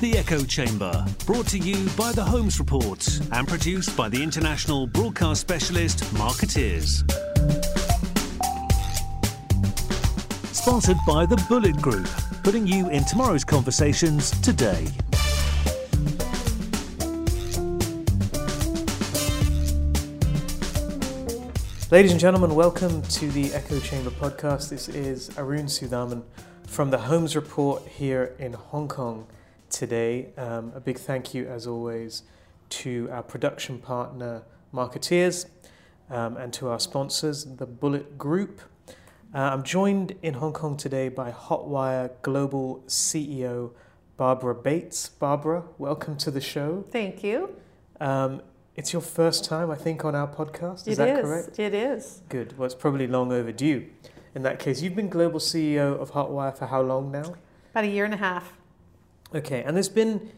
The Echo Chamber, brought to you by The Holmes Report and produced by the international broadcast specialist Markettiers. Sponsored by The Bullet Group, putting you in tomorrow's conversations today. Ladies and gentlemen, welcome to the Echo Chamber podcast. This is Arun Sudhaman from the Holmes Report here in Hong Kong today. Um, a big thank you, as always, to our production partner, Markettiers, um, and to our sponsors, the Bullet Group. Uh, I'm joined in Hong Kong today by Hotwire Global CEO Barbara Bates. Barbara, welcome to the show. Thank you. Um, it's your first time, I think, on our podcast. Is It that is. correct? It is. Good. Well, it's probably long overdue. In that case, you've been global CEO of Hotwire for how long now? About a year and a half. Okay, and there's been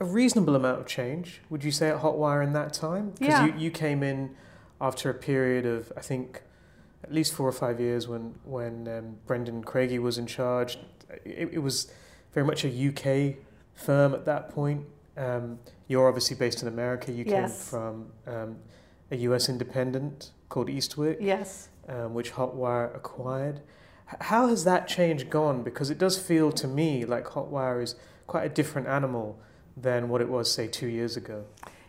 a reasonable amount of change, would you say, at Hotwire in that time? Because Yeah. you, you came in after a period of, I think, at least four or five years when, when um, Brendan Craigie was in charge. It, it was very much a UK firm at that point. Um, you're obviously based in America. You came Yes. from um, a US independent called Eastwick Yes. um, which Hotwire acquired. How has that change gone? Because it does feel to me like Hotwire is quite a different animal than what it was, say, two years ago.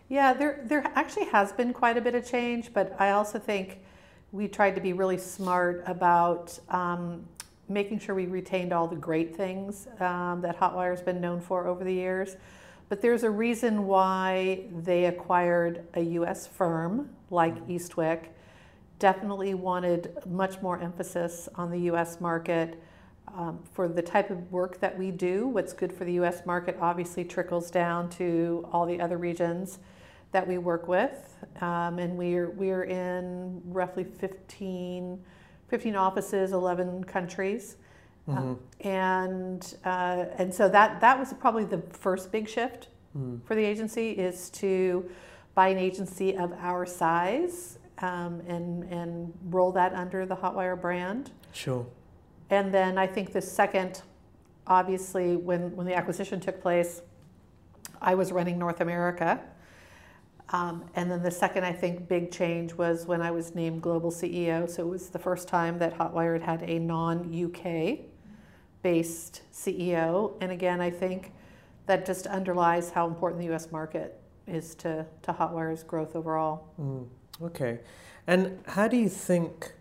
Yeah, there, there actually has been quite a bit of change, but I also think we tried to be really smart about um, making sure we retained all the great things um, that Hotwire's been known for over the years. But there's a reason why they acquired a US firm like Eastwick. Definitely wanted much more emphasis on the US market. Um, for the type of work that we do, what's good for the US market obviously trickles down to all the other regions that we work with. Um, and we're, we're in roughly 15, 15 offices, 11 countries. Mhm. And, uh, and so that, that was probably the first big shift Mm. for the agency is to buy an agency of our size um, and, and roll that under the Hotwire brand. Sure. And then I think the second, obviously, when, when the acquisition took place, I was running North America. Um, and then the second, I think, big change was when I was named global CEO. So it was the first time that Hotwire had had a non UK based CEO. And again, I think that just underlies how important the US market is to, to Hotwire's growth overall. Mm. Okay. And how do you think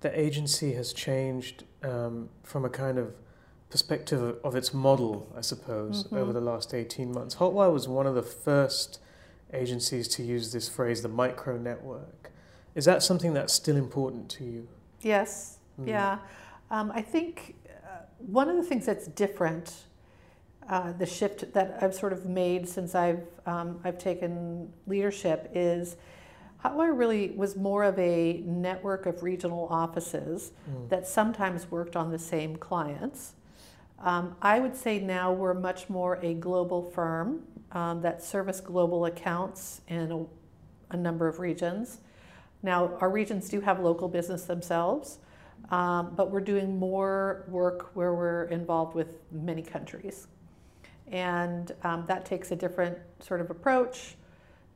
the agency has changed um, from a kind of perspective of, of its model, I suppose, Mhm. over the last 18 months? Hotwire was one of the first agencies to use this phrase, the micro network. Is that something that's still important to you? Yes, Mm. yeah. Um, I think uh, one of the things that's different, uh, the shift that I've sort of made since I've um, I've taken leadership is Hotwire really was more of a network of regional offices Mm. that sometimes worked on the same clients. Um, I would say now we're much more a global firm um, that service global accounts in a, a number of regions. Now, our regions do have local business themselves, um, but we're doing more work where we're involved with many countries. And um, that takes a different sort of approach,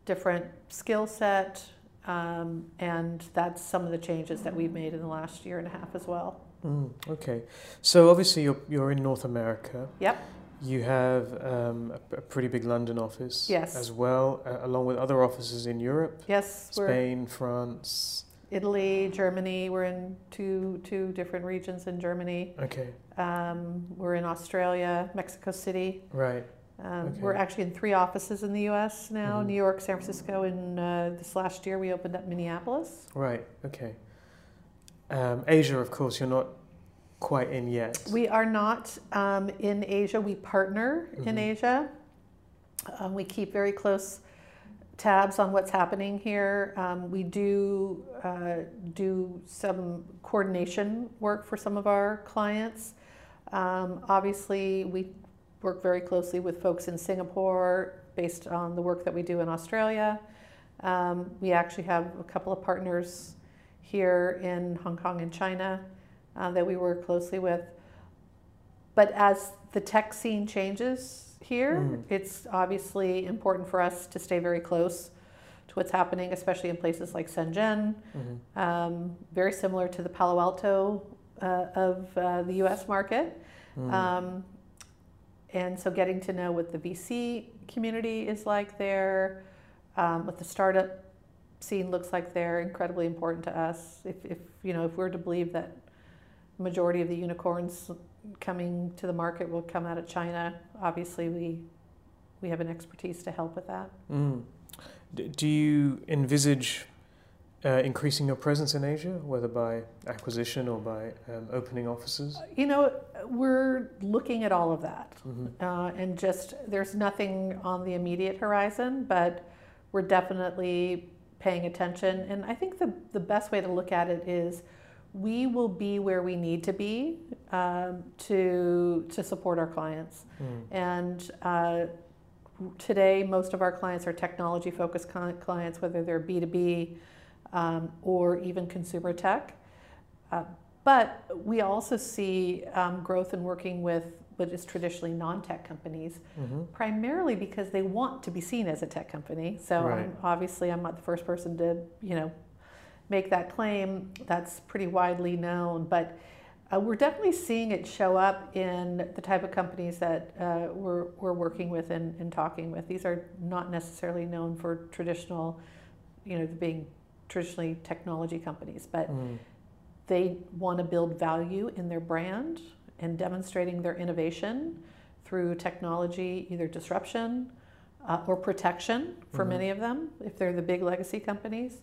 different skill set, um, and that's some of the changes that we've made in the last year and a half as well. Mm, okay. So obviously you're, you're in North America. Yep. You have um, a, a pretty big London office Yes. as well, uh, along with other offices in Europe, Yes, Spain, France. Italy, Germany. We're in two two different regions in Germany. Okay, Um, we're in Australia, Mexico City. right. Um, Okay. We're actually in three offices in the U.S. now: Mhm. New York, San Francisco, and uh, this last year we opened up Minneapolis. Right, okay. Um, Asia, of course, you're not quite in yet. We are not um, in Asia. We partner in Mhm. Asia. Um, we keep very close tabs on what's happening here. Um, we do uh, do some coordination work for some of our clients. Um, obviously, we work very closely with folks in Singapore based on the work that we do in Australia. Um, we actually have a couple of partners here in Hong Kong and China uh, that we work closely with. But as the tech scene changes here. Mm. It's obviously important for us to stay very close to what's happening, especially in places like Shenzhen, Mhm. um, very similar to the Palo Alto uh, of uh, the US market. Mm. Um, and so getting to know what the VC community is like there, um, what the startup scene looks like there, incredibly important to us. If, if you know, if we're to believe that majority of the unicorns coming to the market will come out of China, obviously we we have an expertise to help with that. Mm. Do you envisage uh, increasing your presence in Asia, whether by acquisition or by um, opening offices? You know, we're looking at all of that. hmm uh, and just there's nothing on the immediate horizon, but we're definitely paying attention. And I think the, the best way to look at it is we will be where we need to be um, to, to support our clients. Mm. And uh, today, most of our clients are technology focused clients, whether they're B2B um, or even consumer tech. Uh, but we also see um, growth in working with what is traditionally non-tech companies, hmm primarily because they want to be seen as a tech company. So Right. I'm, obviously, I'm not the first person to you know make that claim. That's pretty widely known, but uh, we're definitely seeing it show up in the type of companies that uh, we're, we're working with and, and talking with. These are not necessarily known for traditional, you know, being traditionally technology companies, but Mm. they want to build value in their brand and demonstrating their innovation through technology, either disruption uh, or protection for Mhm. many of them, if they're the big legacy companies,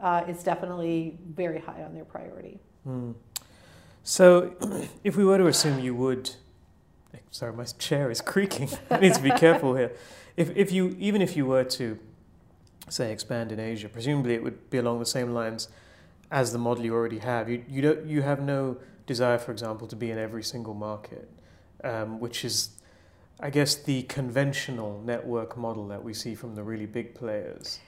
uh, is definitely very high on their priority. Mm. So, if we were to assume you would, sorry, my chair is creaking. I need to be careful here. If if you even if you were to say expand in Asia, presumably it would be along the same lines as the model you already have. You you don't you have no desire, for example, to be in every single market, um, which is. I guess the conventional network model that we see from the really big players.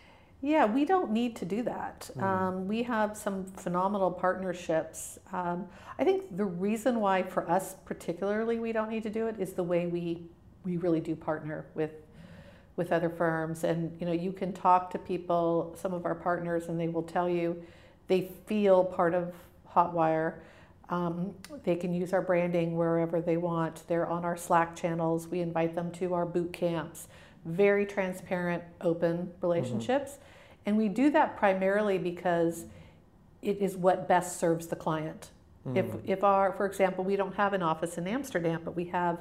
Yeah, we don't need to do that. Mm. Um, we have some phenomenal partnerships. Um, I think the reason why, for us particularly, we don't need to do it is the way we we really do partner with with other firms. And you know, you can talk to people, some of our partners, and they will tell you they feel part of Hotwire. Um, they can use our branding wherever they want. They're on our Slack channels. We invite them to our boot camps. Very transparent, open relationships. And we do that primarily because it is what best serves the client. If, Mm. if our, for example, we don't have an office in Amsterdam, but we have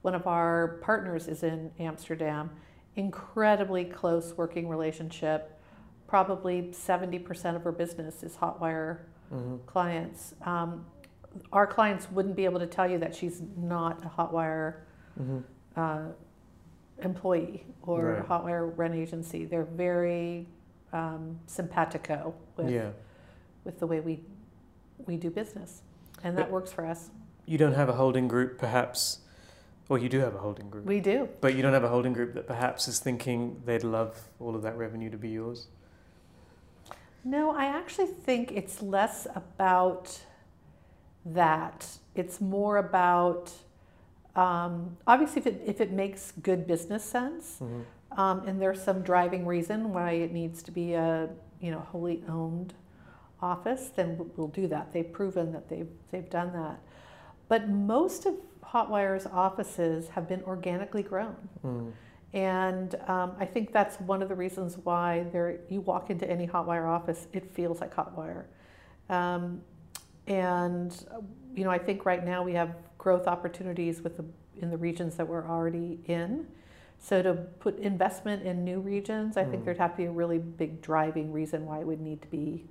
one of our partners is in Amsterdam, incredibly close working relationship. Probably 70% of her business is Hotwire Mhm. clients. Um, our clients wouldn't be able to tell you that she's not a Hotwire Mhm. uh, employee or Right. Hotwire rent agency. They're very um, simpatico with, Yeah. with the way we we do business, and that But- works for us. You don't have a holding group, perhaps, or you do have a holding group. We do. But you don't have a holding group that perhaps is thinking they'd love all of that revenue to be yours. No, I actually think it's less about that. It's more about um, obviously if it, if it makes good business sense, Mhm. um, and there's some driving reason why it needs to be a you know wholly owned office, then we'll- we'll do that. They've proven that they've they've done that. But most of Hotwire's offices have been organically grown. Mm. And um, I think that's one of the reasons why there you walk into any Hotwire office, it feels like Hotwire. Um, and you know, I think right now we have growth opportunities with the in the regions that we're already in. So to put investment in new regions, I think Mm. there'd have to be a really big driving reason why it would need to be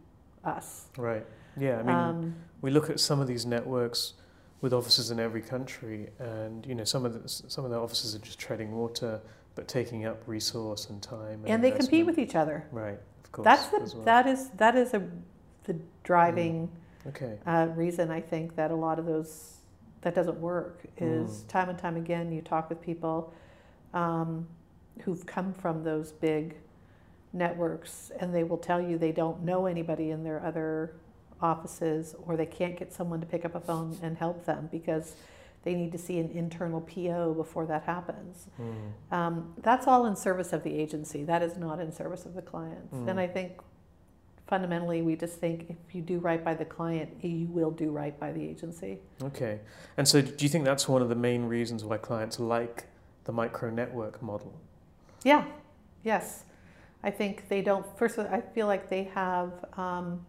us. Right. Yeah. I mean, um, we look at some of these networks with offices in every country, and you know, some of the some of the offices are just treading water, but taking up resource and time. and they compete with each other. Right. Of course. That's the well. that is that is a the driving. Okay. uh, reason I think that a lot of those that doesn't work is Mm. time and time again you talk with people um, who've come from those big networks and they will tell you they don't know anybody in their other offices or they can't get someone to pick up a phone and help them because they need to see an internal PO before that happens. Mm. Um, that's all in service of the agency. That is not in service of the clients. Mm. And I think fundamentally we just think if you do right by the client, you will do right by the agency. Okay. And so, do you think that's one of the main reasons why clients like the micro network model? Yeah, yes. I think they don't, first, of all, I feel like they have, um,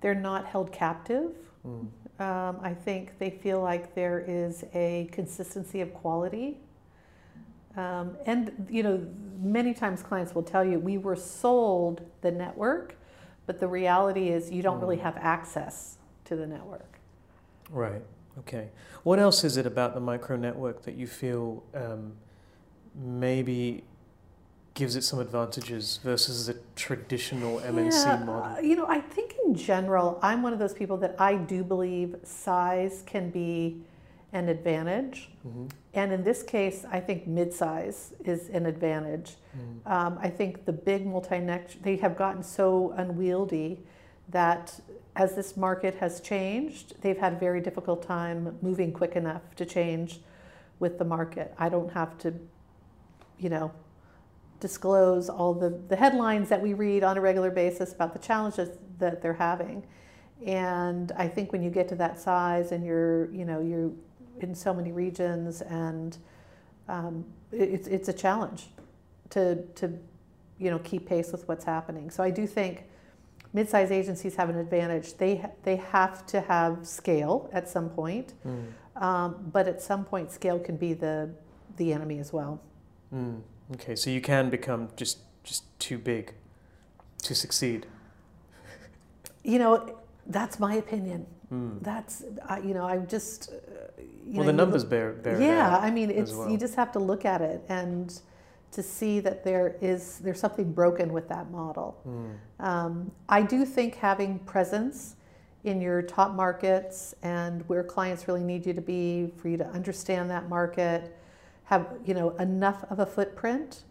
they're not held captive. Mm. Um, I think they feel like there is a consistency of quality. Um, and, you know, many times clients will tell you, we were sold the network, but the reality is you don't really Mm. have access to the network. Right. Okay. What else is it about the micro network that you feel um, maybe gives it some advantages versus the traditional MNC Yeah, model? uh, You know, I think in general, I'm one of those people that I do believe size can be an advantage. hmm And in this case, I think mid-size is an advantage. Mm. Um, I think the big multi-net, they have gotten so unwieldy that as this market has changed, they've had a very difficult time moving quick enough to change with the market. I don't have to, you know, disclose all the, the headlines that we read on a regular basis about the challenges that they're having. And I think when you get to that size and you're, you know, you're in so many regions and um, it's, it's a challenge to, to, you know, keep pace with what's happening. So I do think mid-sized agencies have an advantage. They, they have to have scale at some point, Mm. um, but at some point scale can be the, the enemy as well. Mm. Okay. So you can become just just too big to succeed. You know, that's my opinion. Mm. That's, I you know, I'm just, uh, you know, Well, the numbers look- bear bear. it yeah, I mean, it's well. you just have to look at it and to see that there is there's something broken with that model. Mm. Um, I do think having presence in your top markets and where clients really need you to be for you to understand that market, have you know enough of a footprint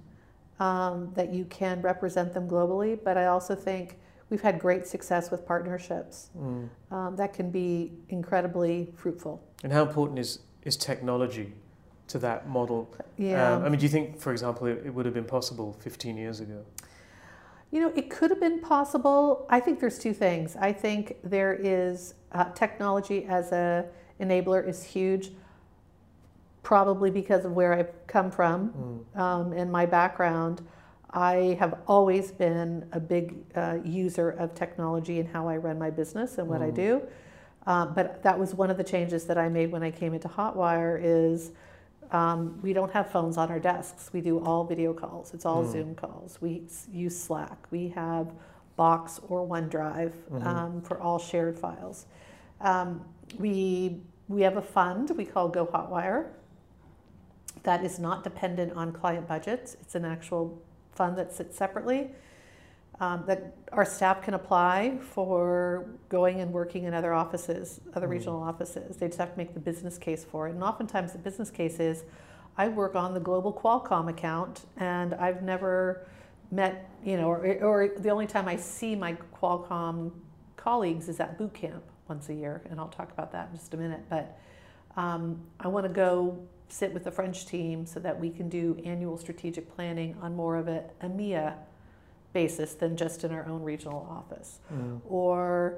um, that you can represent them globally. But I also think we've had great success with partnerships Mm. um, that can be incredibly fruitful. And how important is is technology to that model? Yeah. Um, I mean, do you think, for example, it, it would have been possible 15 years ago? You know, it could have been possible. I think there's two things. I think there is uh, technology as a enabler is huge, probably because of where I've come from Mm. um, and my background. I have always been a big uh, user of technology in how I run my business and what I Mm. do. Uh, but that was one of the changes that I made when I came into Hotwire is um, we don't have phones on our desks. We do all video calls. It's all Mm. Zoom calls. We use Slack. We have Box or OneDrive Mhm. um, for all shared files. Um, we we have a fund we call Go Hotwire that is not dependent on client budgets. It's an actual fund that sits separately. Um, that our staff can apply for going and working in other offices, other Mm. regional offices. They just have to make the business case for it. And oftentimes the business case is, I work on the global Qualcomm account, and I've never met, you know, or, or the only time I see my Qualcomm colleagues is at boot camp once a year, and I'll talk about that in just a minute. But um, I want to go sit with the French team so that we can do annual strategic planning on more of a EMEA basis than just in our own regional office. Mm. Or,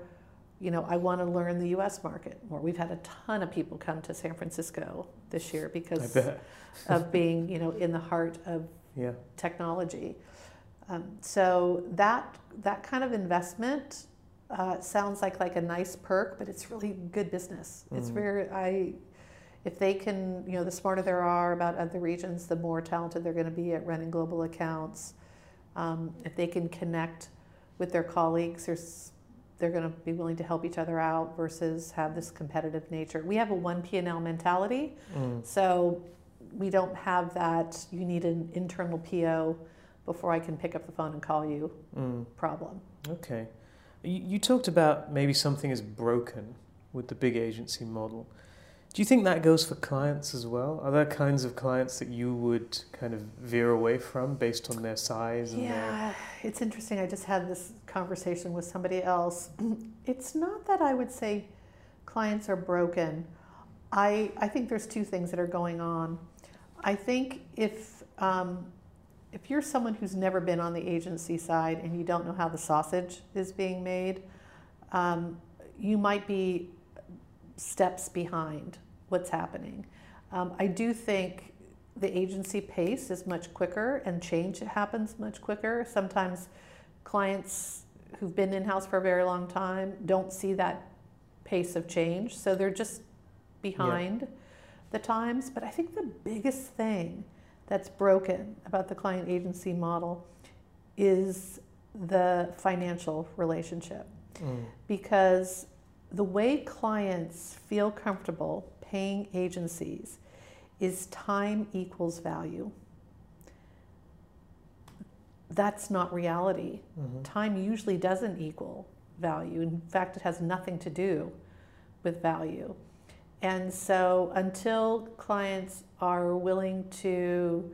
you know, I want to learn the U.S. market more. We've had a ton of people come to San Francisco this year because of being, you know, in the heart of Yeah. technology. Um, so that that kind of investment uh, sounds like like a nice perk, but it's really good business. It's Mhm. very I. If they can, you know, the smarter there are about other regions, the more talented they're going to be at running global accounts. Um, if they can connect with their colleagues, there's, they're going to be willing to help each other out versus have this competitive nature. We have a one P and L mentality, Mm. so we don't have that. You need an internal PO before I can pick up the phone and call you Mm. problem. Okay. You, you talked about maybe something is broken with the big agency model. Do you think that goes for clients as well? Are there kinds of clients that you would kind of veer away from based on their size and their Yeah, it's interesting. I just had this conversation with somebody else. It's not that I would say clients are broken. I, I think there's two things that are going on. I think if um, if you're someone who's never been on the agency side and you don't know how the sausage is being made, um, you might be steps behind what's happening. Um, I do think the agency pace is much quicker and change happens much quicker. Sometimes clients who've been in house for a very long time don't see that pace of change, so they're just behind yeah. the times. But I think the biggest thing that's broken about the client agency model is the financial relationship. Mm. Because the way clients feel comfortable paying agencies is time equals value. That's not reality. Mm-hmm. Time usually doesn't equal value. In fact, it has nothing to do with value. And so until clients are willing to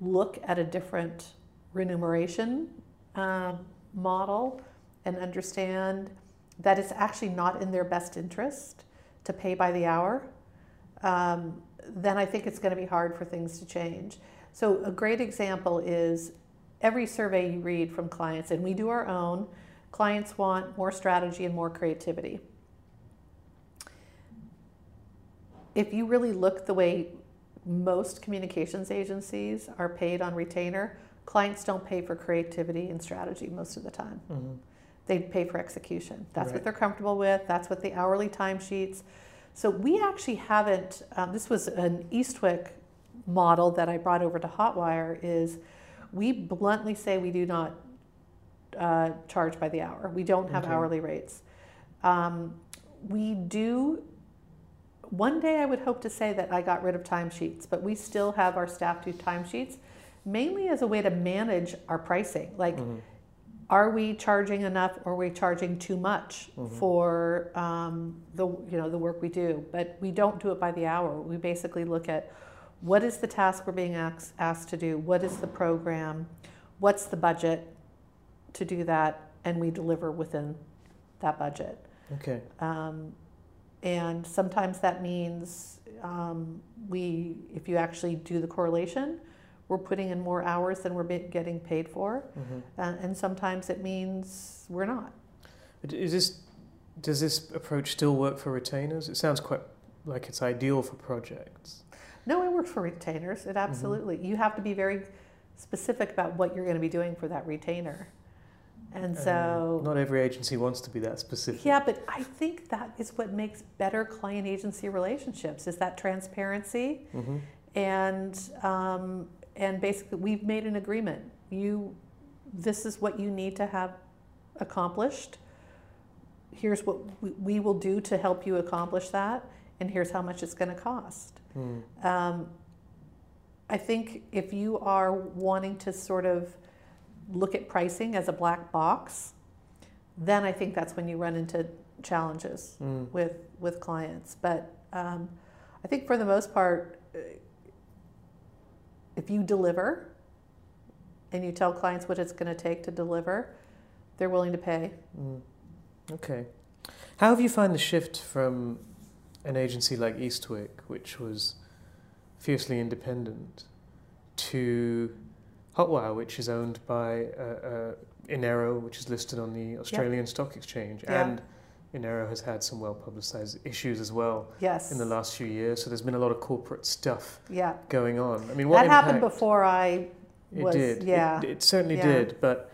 look at a different remuneration um, model and understand that it's actually not in their best interest to pay by the hour, um, then I think it's going to be hard for things to change. So, a great example is every survey you read from clients, and we do our own, clients want more strategy and more creativity. if you really look the way most communications agencies are paid on retainer, clients don't pay for creativity and strategy most of the time. Mm-hmm. They pay for execution. That's right. what they're comfortable with. That's what the hourly timesheets. So we actually haven't. Um, this was an Eastwick model that I brought over to Hotwire. Is we bluntly say we do not uh, charge by the hour. We don't have okay. hourly rates. Um, we do one day I would hope to say that I got rid of timesheets, but we still have our staff do timesheets mainly as a way to manage our pricing. Like, mm-hmm. Are we charging enough or are we charging too much mm-hmm. for um, the, you know, the work we do? But we don't do it by the hour. We basically look at what is the task we're being asked, asked to do? What is the program? What's the budget to do that? And we deliver within that budget. Okay. Um, and sometimes that means um, we, if you actually do the correlation, we're putting in more hours than we're getting paid for, mm-hmm. uh, and sometimes it means we're not. Is this does this approach still work for retainers? It sounds quite like it's ideal for projects. No, it works for retainers. It mm-hmm. absolutely. Mm-hmm. You have to be very specific about what you're going to be doing for that retainer. And so, not every agency wants to be that specific. Yeah, but I think that is what makes better client agency relationships is that transparency, mm-hmm. and um, and basically we've made an agreement. You, this is what you need to have accomplished. Here's what we, we will do to help you accomplish that, and here's how much it's going to cost. Mm. Um, I think if you are wanting to sort of look at pricing as a black box, then I think that's when you run into challenges mm. with with clients. But um, I think for the most part, uh, if you deliver and you tell clients what it's going to take to deliver, they're willing to pay. Mm. Okay. How have you found the shift from an agency like Eastwick, which was fiercely independent, to Hotwire, which is owned by uh, uh, Enero, which is listed on the Australian yep. Stock Exchange, yeah. and Enero has had some well publicized issues as well yes. in the last few years. So there's been a lot of corporate stuff yeah. going on. I mean, what that impact, happened before I was. It did. Yeah. It, it certainly yeah. did. But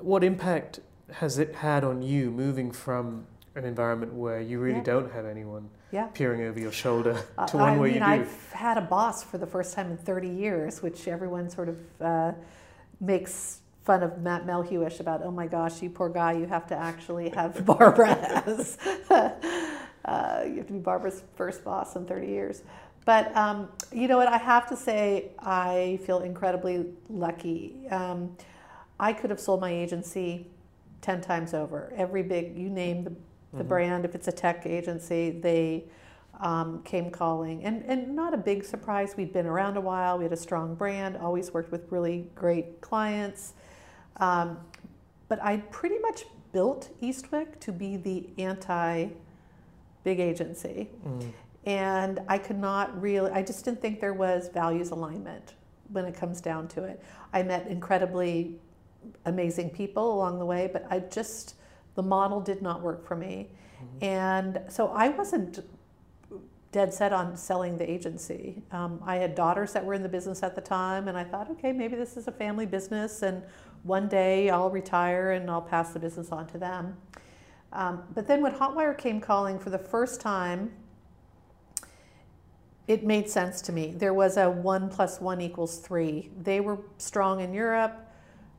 what impact has it had on you moving from an environment where you really yeah. don't have anyone yeah. peering over your shoulder to one I where mean, you do. I've had a boss for the first time in 30 years, which everyone sort of uh, makes fun of Matt Melhuish about, oh my gosh, you poor guy, you have to actually have Barbara as, uh, you have to be Barbara's first boss in 30 years. But um, you know what, I have to say, I feel incredibly lucky. Um, I could have sold my agency 10 times over. Every big, you name the, the mm-hmm. brand, if it's a tech agency, they um, came calling. And, and not a big surprise, we'd been around a while, we had a strong brand, always worked with really great clients. Um, but I pretty much built Eastwick to be the anti big agency. Mm. and I could not really, I just didn't think there was values alignment when it comes down to it. I met incredibly amazing people along the way, but I just, the model did not work for me. Mm-hmm. And so I wasn't dead set on selling the agency. Um, I had daughters that were in the business at the time, and I thought, okay, maybe this is a family business, and one day I'll retire and I'll pass the business on to them. Um, but then when Hotwire came calling for the first time, it made sense to me. There was a one plus one equals three. They were strong in Europe,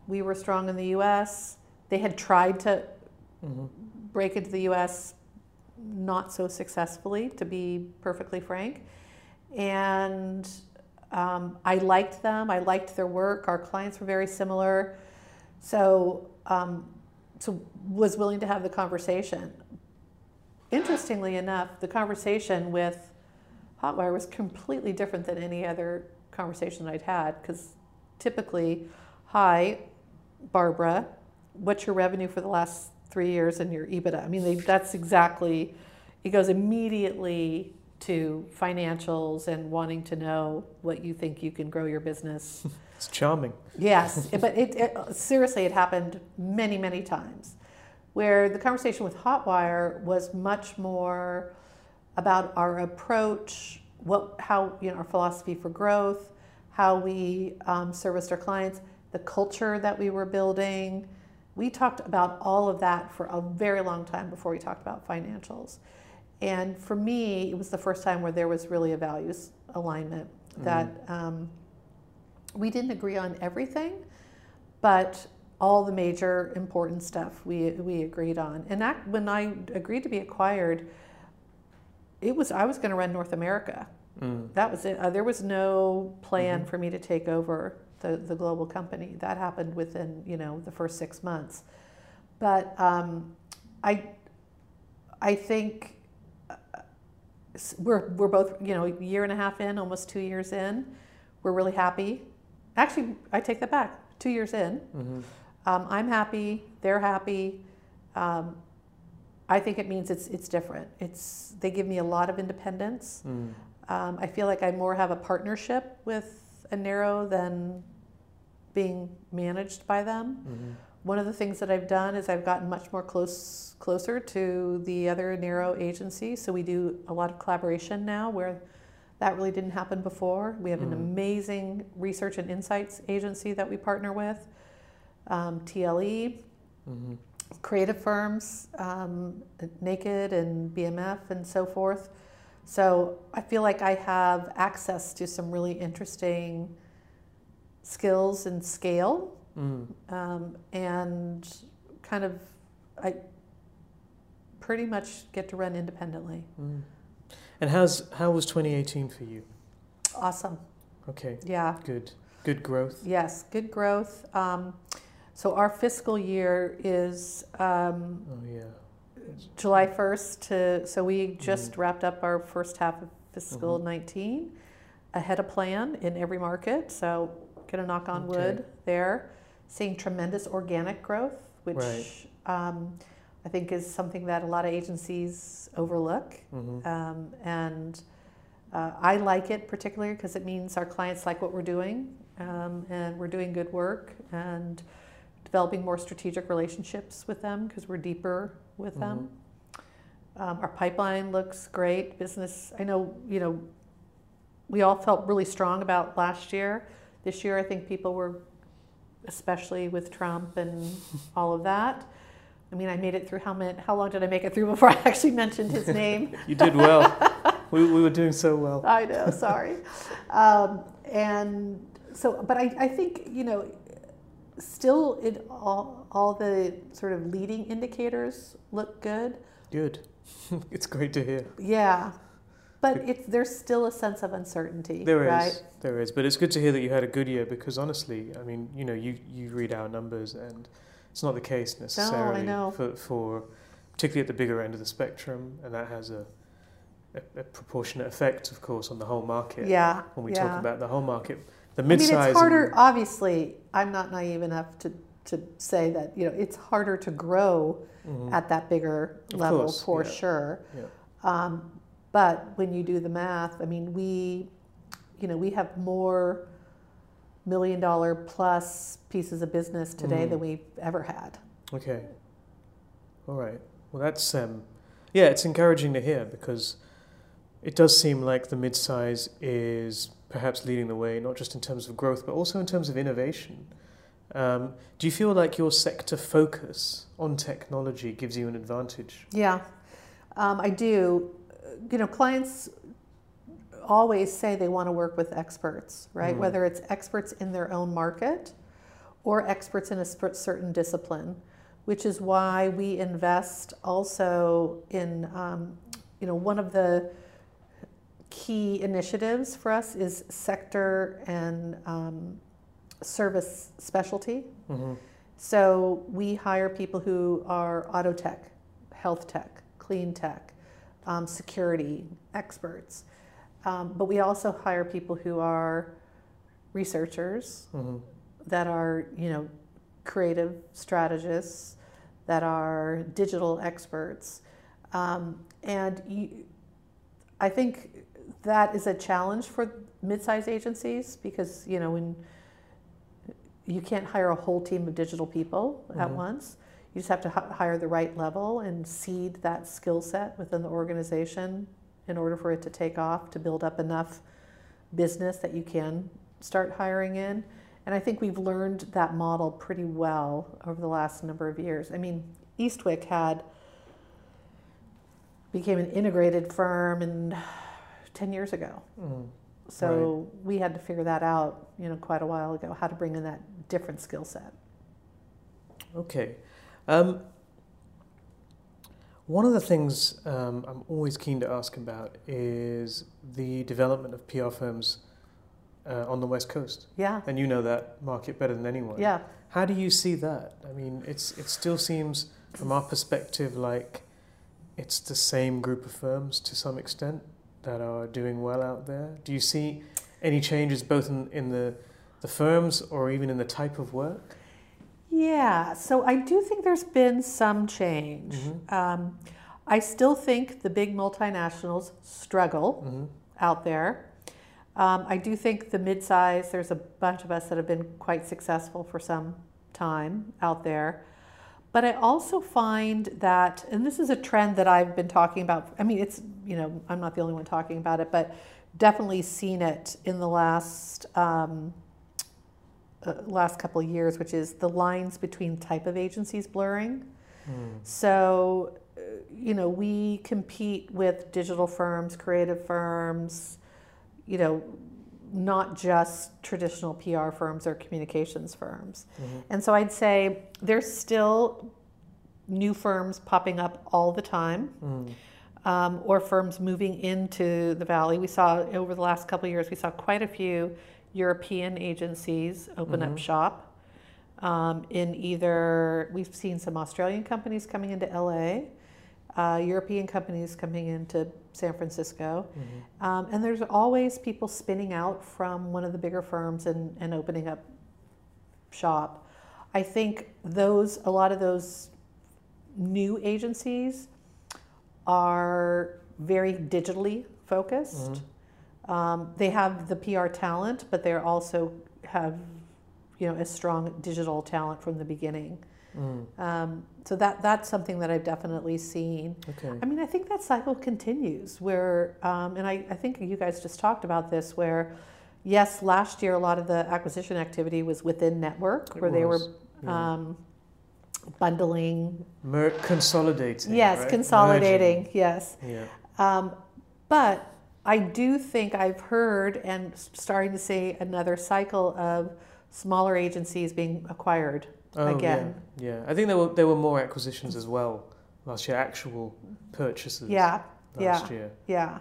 we were strong in the US. They had tried to mm-hmm. break into the US not so successfully, to be perfectly frank. And um, I liked them, I liked their work, our clients were very similar. So, um, so was willing to have the conversation. Interestingly enough, the conversation with Hotwire was completely different than any other conversation I'd had because typically, hi, Barbara, what's your revenue for the last three years and your EBITDA? I mean, they, that's exactly, it goes immediately to financials and wanting to know what you think you can grow your business. It's charming. Yes, but it, it, seriously, it happened many, many times. Where the conversation with Hotwire was much more about our approach, what, how, you know, our philosophy for growth, how we um, serviced our clients, the culture that we were building. We talked about all of that for a very long time before we talked about financials. And for me, it was the first time where there was really a values alignment that mm-hmm. um, we didn't agree on everything, but all the major important stuff we, we agreed on. And that, when I agreed to be acquired, it was I was going to run North America. Mm. That was it. Uh, there was no plan mm-hmm. for me to take over the, the global company. That happened within you know the first six months. But um, I I think uh, we're we're both you know a year and a half in, almost two years in. We're really happy. Actually, I take that back. Two years in, mm-hmm. um, I'm happy. They're happy. Um, I think it means it's it's different. It's they give me a lot of independence. Mm. Um, I feel like I more have a partnership with Enero than being managed by them. Mm-hmm. One of the things that I've done is I've gotten much more close closer to the other Enero agency. So we do a lot of collaboration now where that really didn't happen before. We have an amazing research and insights agency that we partner with, um, TLE. Mm-hmm creative firms, um, Naked and BMF and so forth. So I feel like I have access to some really interesting skills and scale, mm. um, and kind of I pretty much get to run independently. Mm. And how's how was 2018 for you? Awesome. Okay. Yeah. Good. Good growth. Yes, good growth. Um, so our fiscal year is um, oh, yeah. July 1st to, so we just mm-hmm. wrapped up our first half of fiscal mm-hmm. 19 ahead of plan in every market. So gonna knock on okay. wood there. Seeing tremendous organic growth, which right. um, I think is something that a lot of agencies overlook. Mm-hmm. Um, and uh, I like it particularly because it means our clients like what we're doing um, and we're doing good work. And developing more strategic relationships with them because we're deeper with mm-hmm. them. Um, our pipeline looks great. Business, I know, you know, we all felt really strong about last year. This year, I think people were, especially with Trump and all of that. I mean, I made it through how many, how long did I make it through before I actually mentioned his name? you did well. we, we were doing so well. I know, sorry. um, and so, but I, I think, you know, still it all all the sort of leading indicators look good. Good. it's great to hear. Yeah. But it's there's still a sense of uncertainty. There is, right? There is. But it's good to hear that you had a good year because honestly, I mean, you know, you, you read our numbers and it's not the case necessarily no, for for particularly at the bigger end of the spectrum and that has a a, a proportionate effect of course on the whole market. Yeah. When we yeah. talk about the whole market the mid-size. I mean, it's harder. Obviously, I'm not naive enough to to say that you know it's harder to grow mm-hmm. at that bigger of level course, for yeah. sure. Yeah. Um, But when you do the math, I mean, we, you know, we have more million dollar plus pieces of business today Mm. than we've ever had. Okay. All right. Well, that's um, yeah, it's encouraging to hear because it does seem like the mid-size is perhaps leading the way, not just in terms of growth, but also in terms of innovation. Um, do you feel like your sector focus on technology gives you an advantage? Yeah, um, I do. You know, clients always say they want to work with experts, right? Mm. Whether it's experts in their own market or experts in a certain discipline, which is why we invest also in, um, you know, one of the key initiatives for us is sector and um, service specialty. Mm-hmm. So we hire people who are auto tech, health tech, clean tech, um, security experts. Um, but we also hire people who are researchers Mm-hmm. that are, you know, creative strategists, that are digital experts. Um, and you, I think that is a challenge for mid-sized agencies because, you know, when you can't hire a whole team of digital people at Mhm. once. You just have to h- hire the right level and seed that skill set within the organization in order for it to take off, to build up enough business that you can start hiring in. And I think we've learned that model pretty well over the last number of years. I mean, Eastwick had became an integrated firm and 10 years ago. Mm. So we had to figure that out, you know, quite a while ago, how to bring in that different skill set. Okay. Um, one of the things um, I'm always keen to ask about is the development of PR firms uh, on the West Coast. Yeah, And you know that market better than anyone. yeah. How do you see that? I mean, it's it still seems, from our perspective, like it's the same group of firms to some extent that are doing well out there. Do you see any changes both in, in the the firms or even in the type of work? Yeah, so I do think there's been some change. Mhm. Um, I still think the big multinationals struggle Mm-hmm. out there. Um, I do think the mid-size, there's a bunch of us that have been quite successful for some time out there. But I also find that, and this is a trend that I've been talking about. I mean, it's, you know, I'm not the only one talking about it, but definitely seen it in the last um, uh, last couple of years, which is the lines between type of agencies blurring. Mm. So, uh, you know, we compete with digital firms, creative firms, you know, not just traditional PR firms or communications firms. Mhm. And so I'd say there's still new firms popping up all the time. Mm. Um, or firms moving into the valley. We saw over the last couple of years, we saw quite a few European agencies open up Mhm. shop. Um, in either, we've seen some Australian companies coming into LA, uh, European companies coming into San Francisco. Mhm. Um, and there's always people spinning out from one of the bigger firms and, and opening up shop. I think those, a lot of those new agencies are very digitally focused. Mhm. Um, they have the PR talent, but they also have, you know, a strong digital talent from the beginning. Mm. Um, so that that's something that I've definitely seen. Okay. I mean, I think that cycle continues where, um, and I, I think you guys just talked about this, where yes, last year a lot of the acquisition activity was within network, It where they were yeah. um, bundling, Mer- consolidating. yes, right? consolidating, yes. Yeah. Um, but I do think I've heard and starting to see another cycle of smaller agencies being acquired. Oh, Again. Yeah. yeah. I think there were there were more acquisitions as well last year. Actual purchases. Yeah, Last yeah. year. Yeah.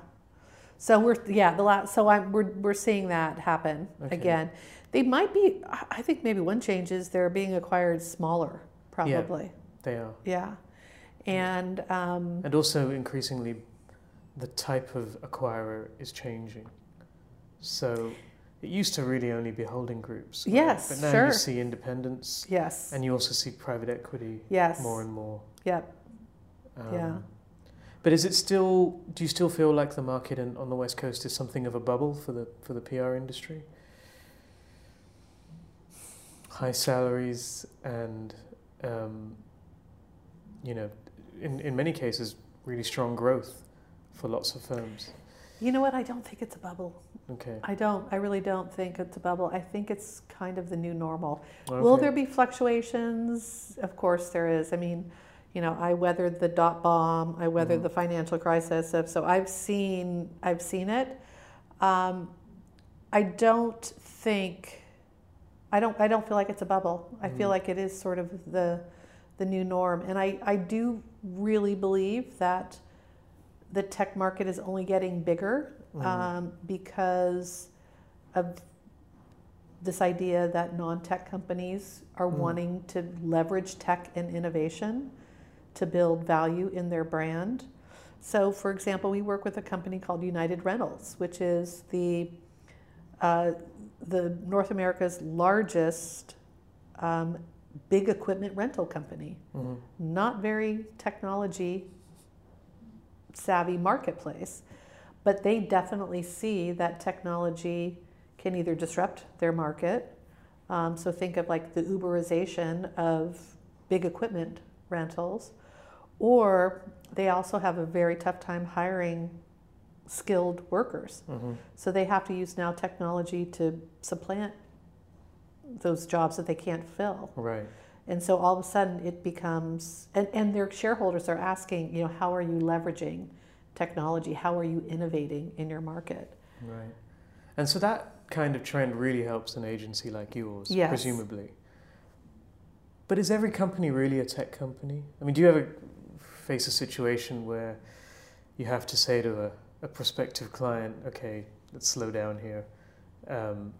So we're yeah the last so I'm we're we're seeing that happen Okay. again. They might be. I think maybe one change is they're being acquired smaller, probably. They are. Yeah. And um, And also increasingly, the type of acquirer is changing. So it used to really only be holding groups. right? Yes, But now sure. you see independents, yes, and you also see private equity yes, more and more. yep, Um, Yeah. But is it still? Do you still feel like the market in, on the west coast is something of a bubble for the for the PR industry? High salaries and, um, you know, in in many cases, really strong growth for lots of firms. You know what? I don't think it's a bubble. Okay. I don't. I really don't think it's a bubble. I think it's kind of the new normal. okay. Will there be fluctuations? Of course there is. I mean, you know, I weathered the dot bomb. I weathered Mhm. the financial crisis. So- I've seen. I've seen it. Um, I don't think. I don't. I don't feel like it's a bubble. I feel Mhm. like it is sort of the, the new norm. And I. I do really believe that the tech market is only getting bigger Mhm. um, because of this idea that non-tech companies are Mm. wanting to leverage tech and innovation to build value in their brand. So, for example, we work with a company called United Rentals, which is the uh, the North America's largest um, big equipment rental company. Mhm. Not very technology savvy marketplace, but they definitely see that technology can either disrupt their market. Um, so think of like the Uberization of big equipment rentals, or they also have a very tough time hiring skilled workers. Mhm. So they have to use now technology to supplant those jobs that they can't fill. Right. And so all of a sudden it becomes, and, and their shareholders are asking, you know, how are you leveraging technology? How are you innovating in your market? Right. And so that kind of trend really helps an agency like yours, Yes. presumably. But is every company really a tech company? I mean, do you ever face a situation where you have to say to a, a prospective client, okay, let's slow down here. Um,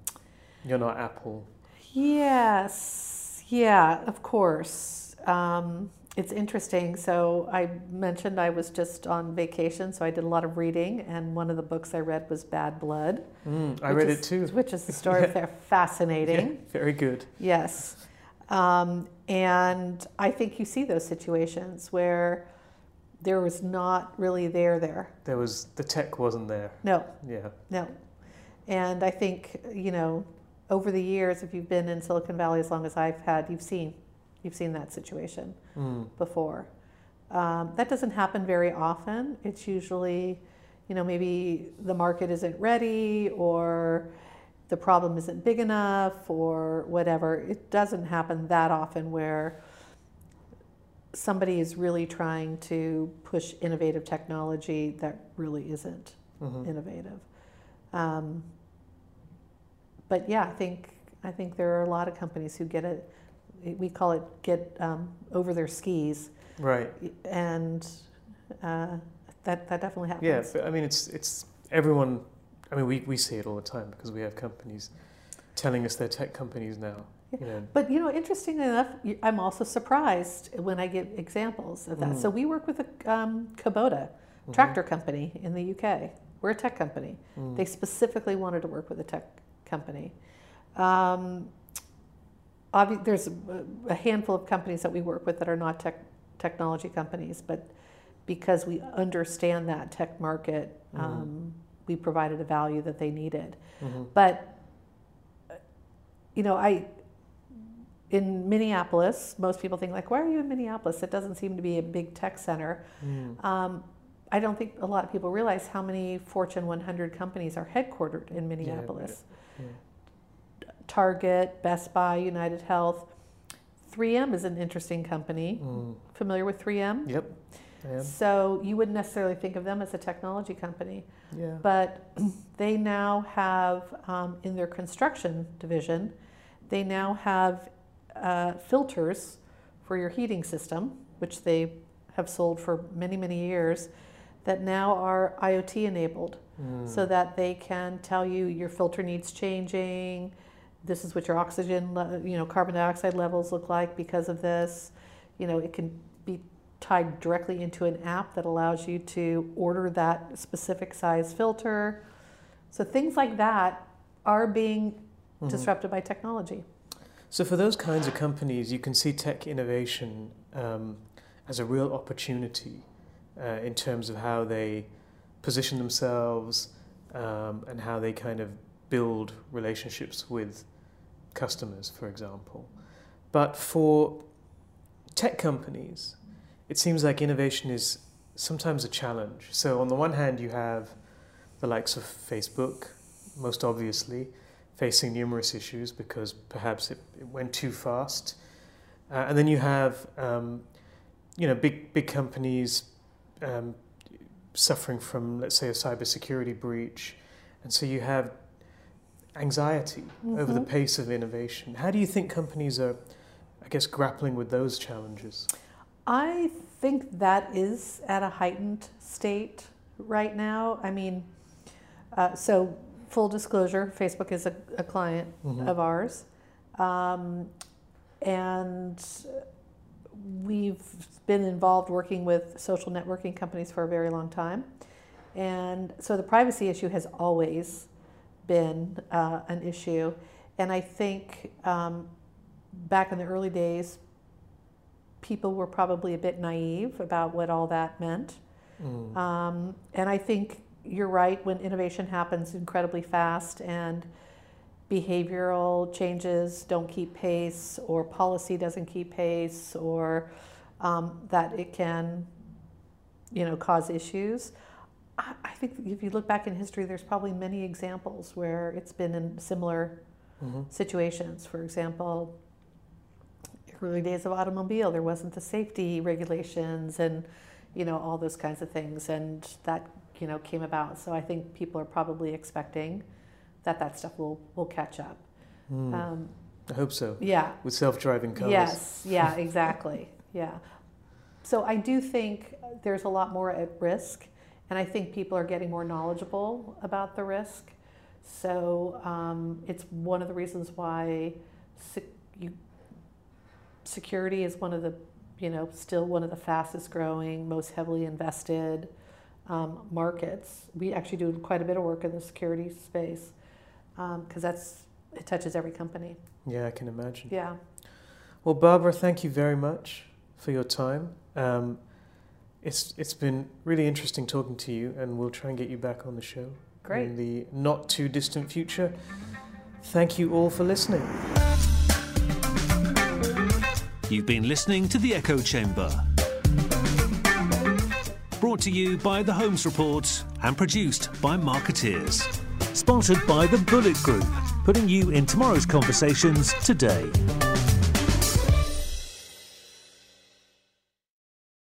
you're not Apple. Yes, yeah, of course. Um, it's interesting. So I mentioned I was just on vacation, so I did a lot of reading, and one of the books I read was Bad Blood. Mm, I read is- it too. Which is the story of their fascinating. Yeah, very good. Yes. Um, and I think you see those situations where there was not really there there. There was the tech wasn't there. No, Yeah. no. And I think, you know, over the years, if you've been in Silicon Valley as long as I've had, you've seen, you've seen that situation Mm, before. Um, that doesn't happen very often. It's usually, you know, maybe the market isn't ready or the problem isn't big enough or whatever. It doesn't happen that often where somebody is really trying to push innovative technology that really isn't mhm. innovative. Um, but yeah, I think I think there are a lot of companies who get it. We call it get um, over their skis, Right. and uh, that that definitely happens. Yeah, but I mean, it's it's everyone. I mean, we, we see it all the time because we have companies telling us they're tech companies now. You know, But you know, interestingly enough, I'm also surprised when I get examples of that. Mm. So we work with a um, Kubota Mhm. tractor company in the UK. We're a tech company. Mm. They specifically wanted to work with a tech company. Um, obvi- there's a, a handful of companies that we work with that are not tech technology companies, but because we understand that tech market, Mhm. um, we provided a value that they needed. Mhm. But you know, I in Minneapolis, most people think like, "Why are you in Minneapolis? It doesn't seem to be a big tech center." Mm. Um, I don't think a lot of people realize how many Fortune 100 companies are headquartered in Minneapolis. yeah. Target, Best Buy, United Health. 3M is an interesting company. Mm. Familiar with 3M? Yep. So you wouldn't necessarily think of them as a technology company, Yeah. but they now have um, in their construction division, they now have uh, filters for your heating system, which they have sold for many, many years, that now are IoT enabled Mm. so that they can tell you your filter needs changing. This is what your oxygen, you know, carbon dioxide levels look like because of this. You know, it can be tied directly into an app that allows you to order that specific size filter. So things like that are being Mhm. disrupted by technology. So for those kinds of companies, you can see tech innovation um, as a real opportunity uh, in terms of how they position themselves um, and how they kind of build relationships with customers, for example. But for tech companies, it seems like innovation is sometimes a challenge. So, on the one hand, you have the likes of Facebook, most obviously, facing numerous issues because perhaps it, it went too fast. Uh, and then you have, um, you know, big big companies um, suffering from, let's say, a cybersecurity breach, and so you have anxiety mm-hmm. over the mm-hmm. pace of innovation. How do you think companies are, I guess, grappling with those challenges? I think that is at a heightened state right now. I mean, uh, so full disclosure, Facebook is a, a client mm-hmm. of ours. Um, and we've been involved working with social networking companies for a very long time. And so the privacy issue has always been uh, an issue. And I think um, back in the early days, people were probably a bit naive about what all that meant. Mm. Um, and I think you're right, when innovation happens incredibly fast and behavioral changes don't keep pace, or policy doesn't keep pace, or um, that it can, you know, cause issues. I, I, think if you look back in history, there's probably many examples where it's been in similar mm-hmm. situations. For example, early days of automobile, there wasn't the safety regulations and, you know, all those kinds of things, and that you know came about. So I think people are probably expecting that that stuff will will catch up. Mm. Um, I hope so. Yeah. With self-driving cars. Yes. Yeah. Exactly. yeah. So I do think there's a lot more at risk, and I think people are getting more knowledgeable about the risk. So um, it's one of the reasons why sec- you, security is one of the, you know, still one of the fastest growing, most heavily invested um, markets. We actually do quite a bit of work in the security space because um, that's it touches every company. Yeah, I can imagine. Yeah. Well, Barbara, thank you very much for your time. Um, it's it's been really interesting talking to you, and we'll try and get you back on the show Great. in the not too distant future. Thank you all for listening. You've been listening to the Echo Chamber. Brought to you by the Holmes Report and produced by Markettiers. Sponsored by the Bullet Group, putting you in tomorrow's conversations today.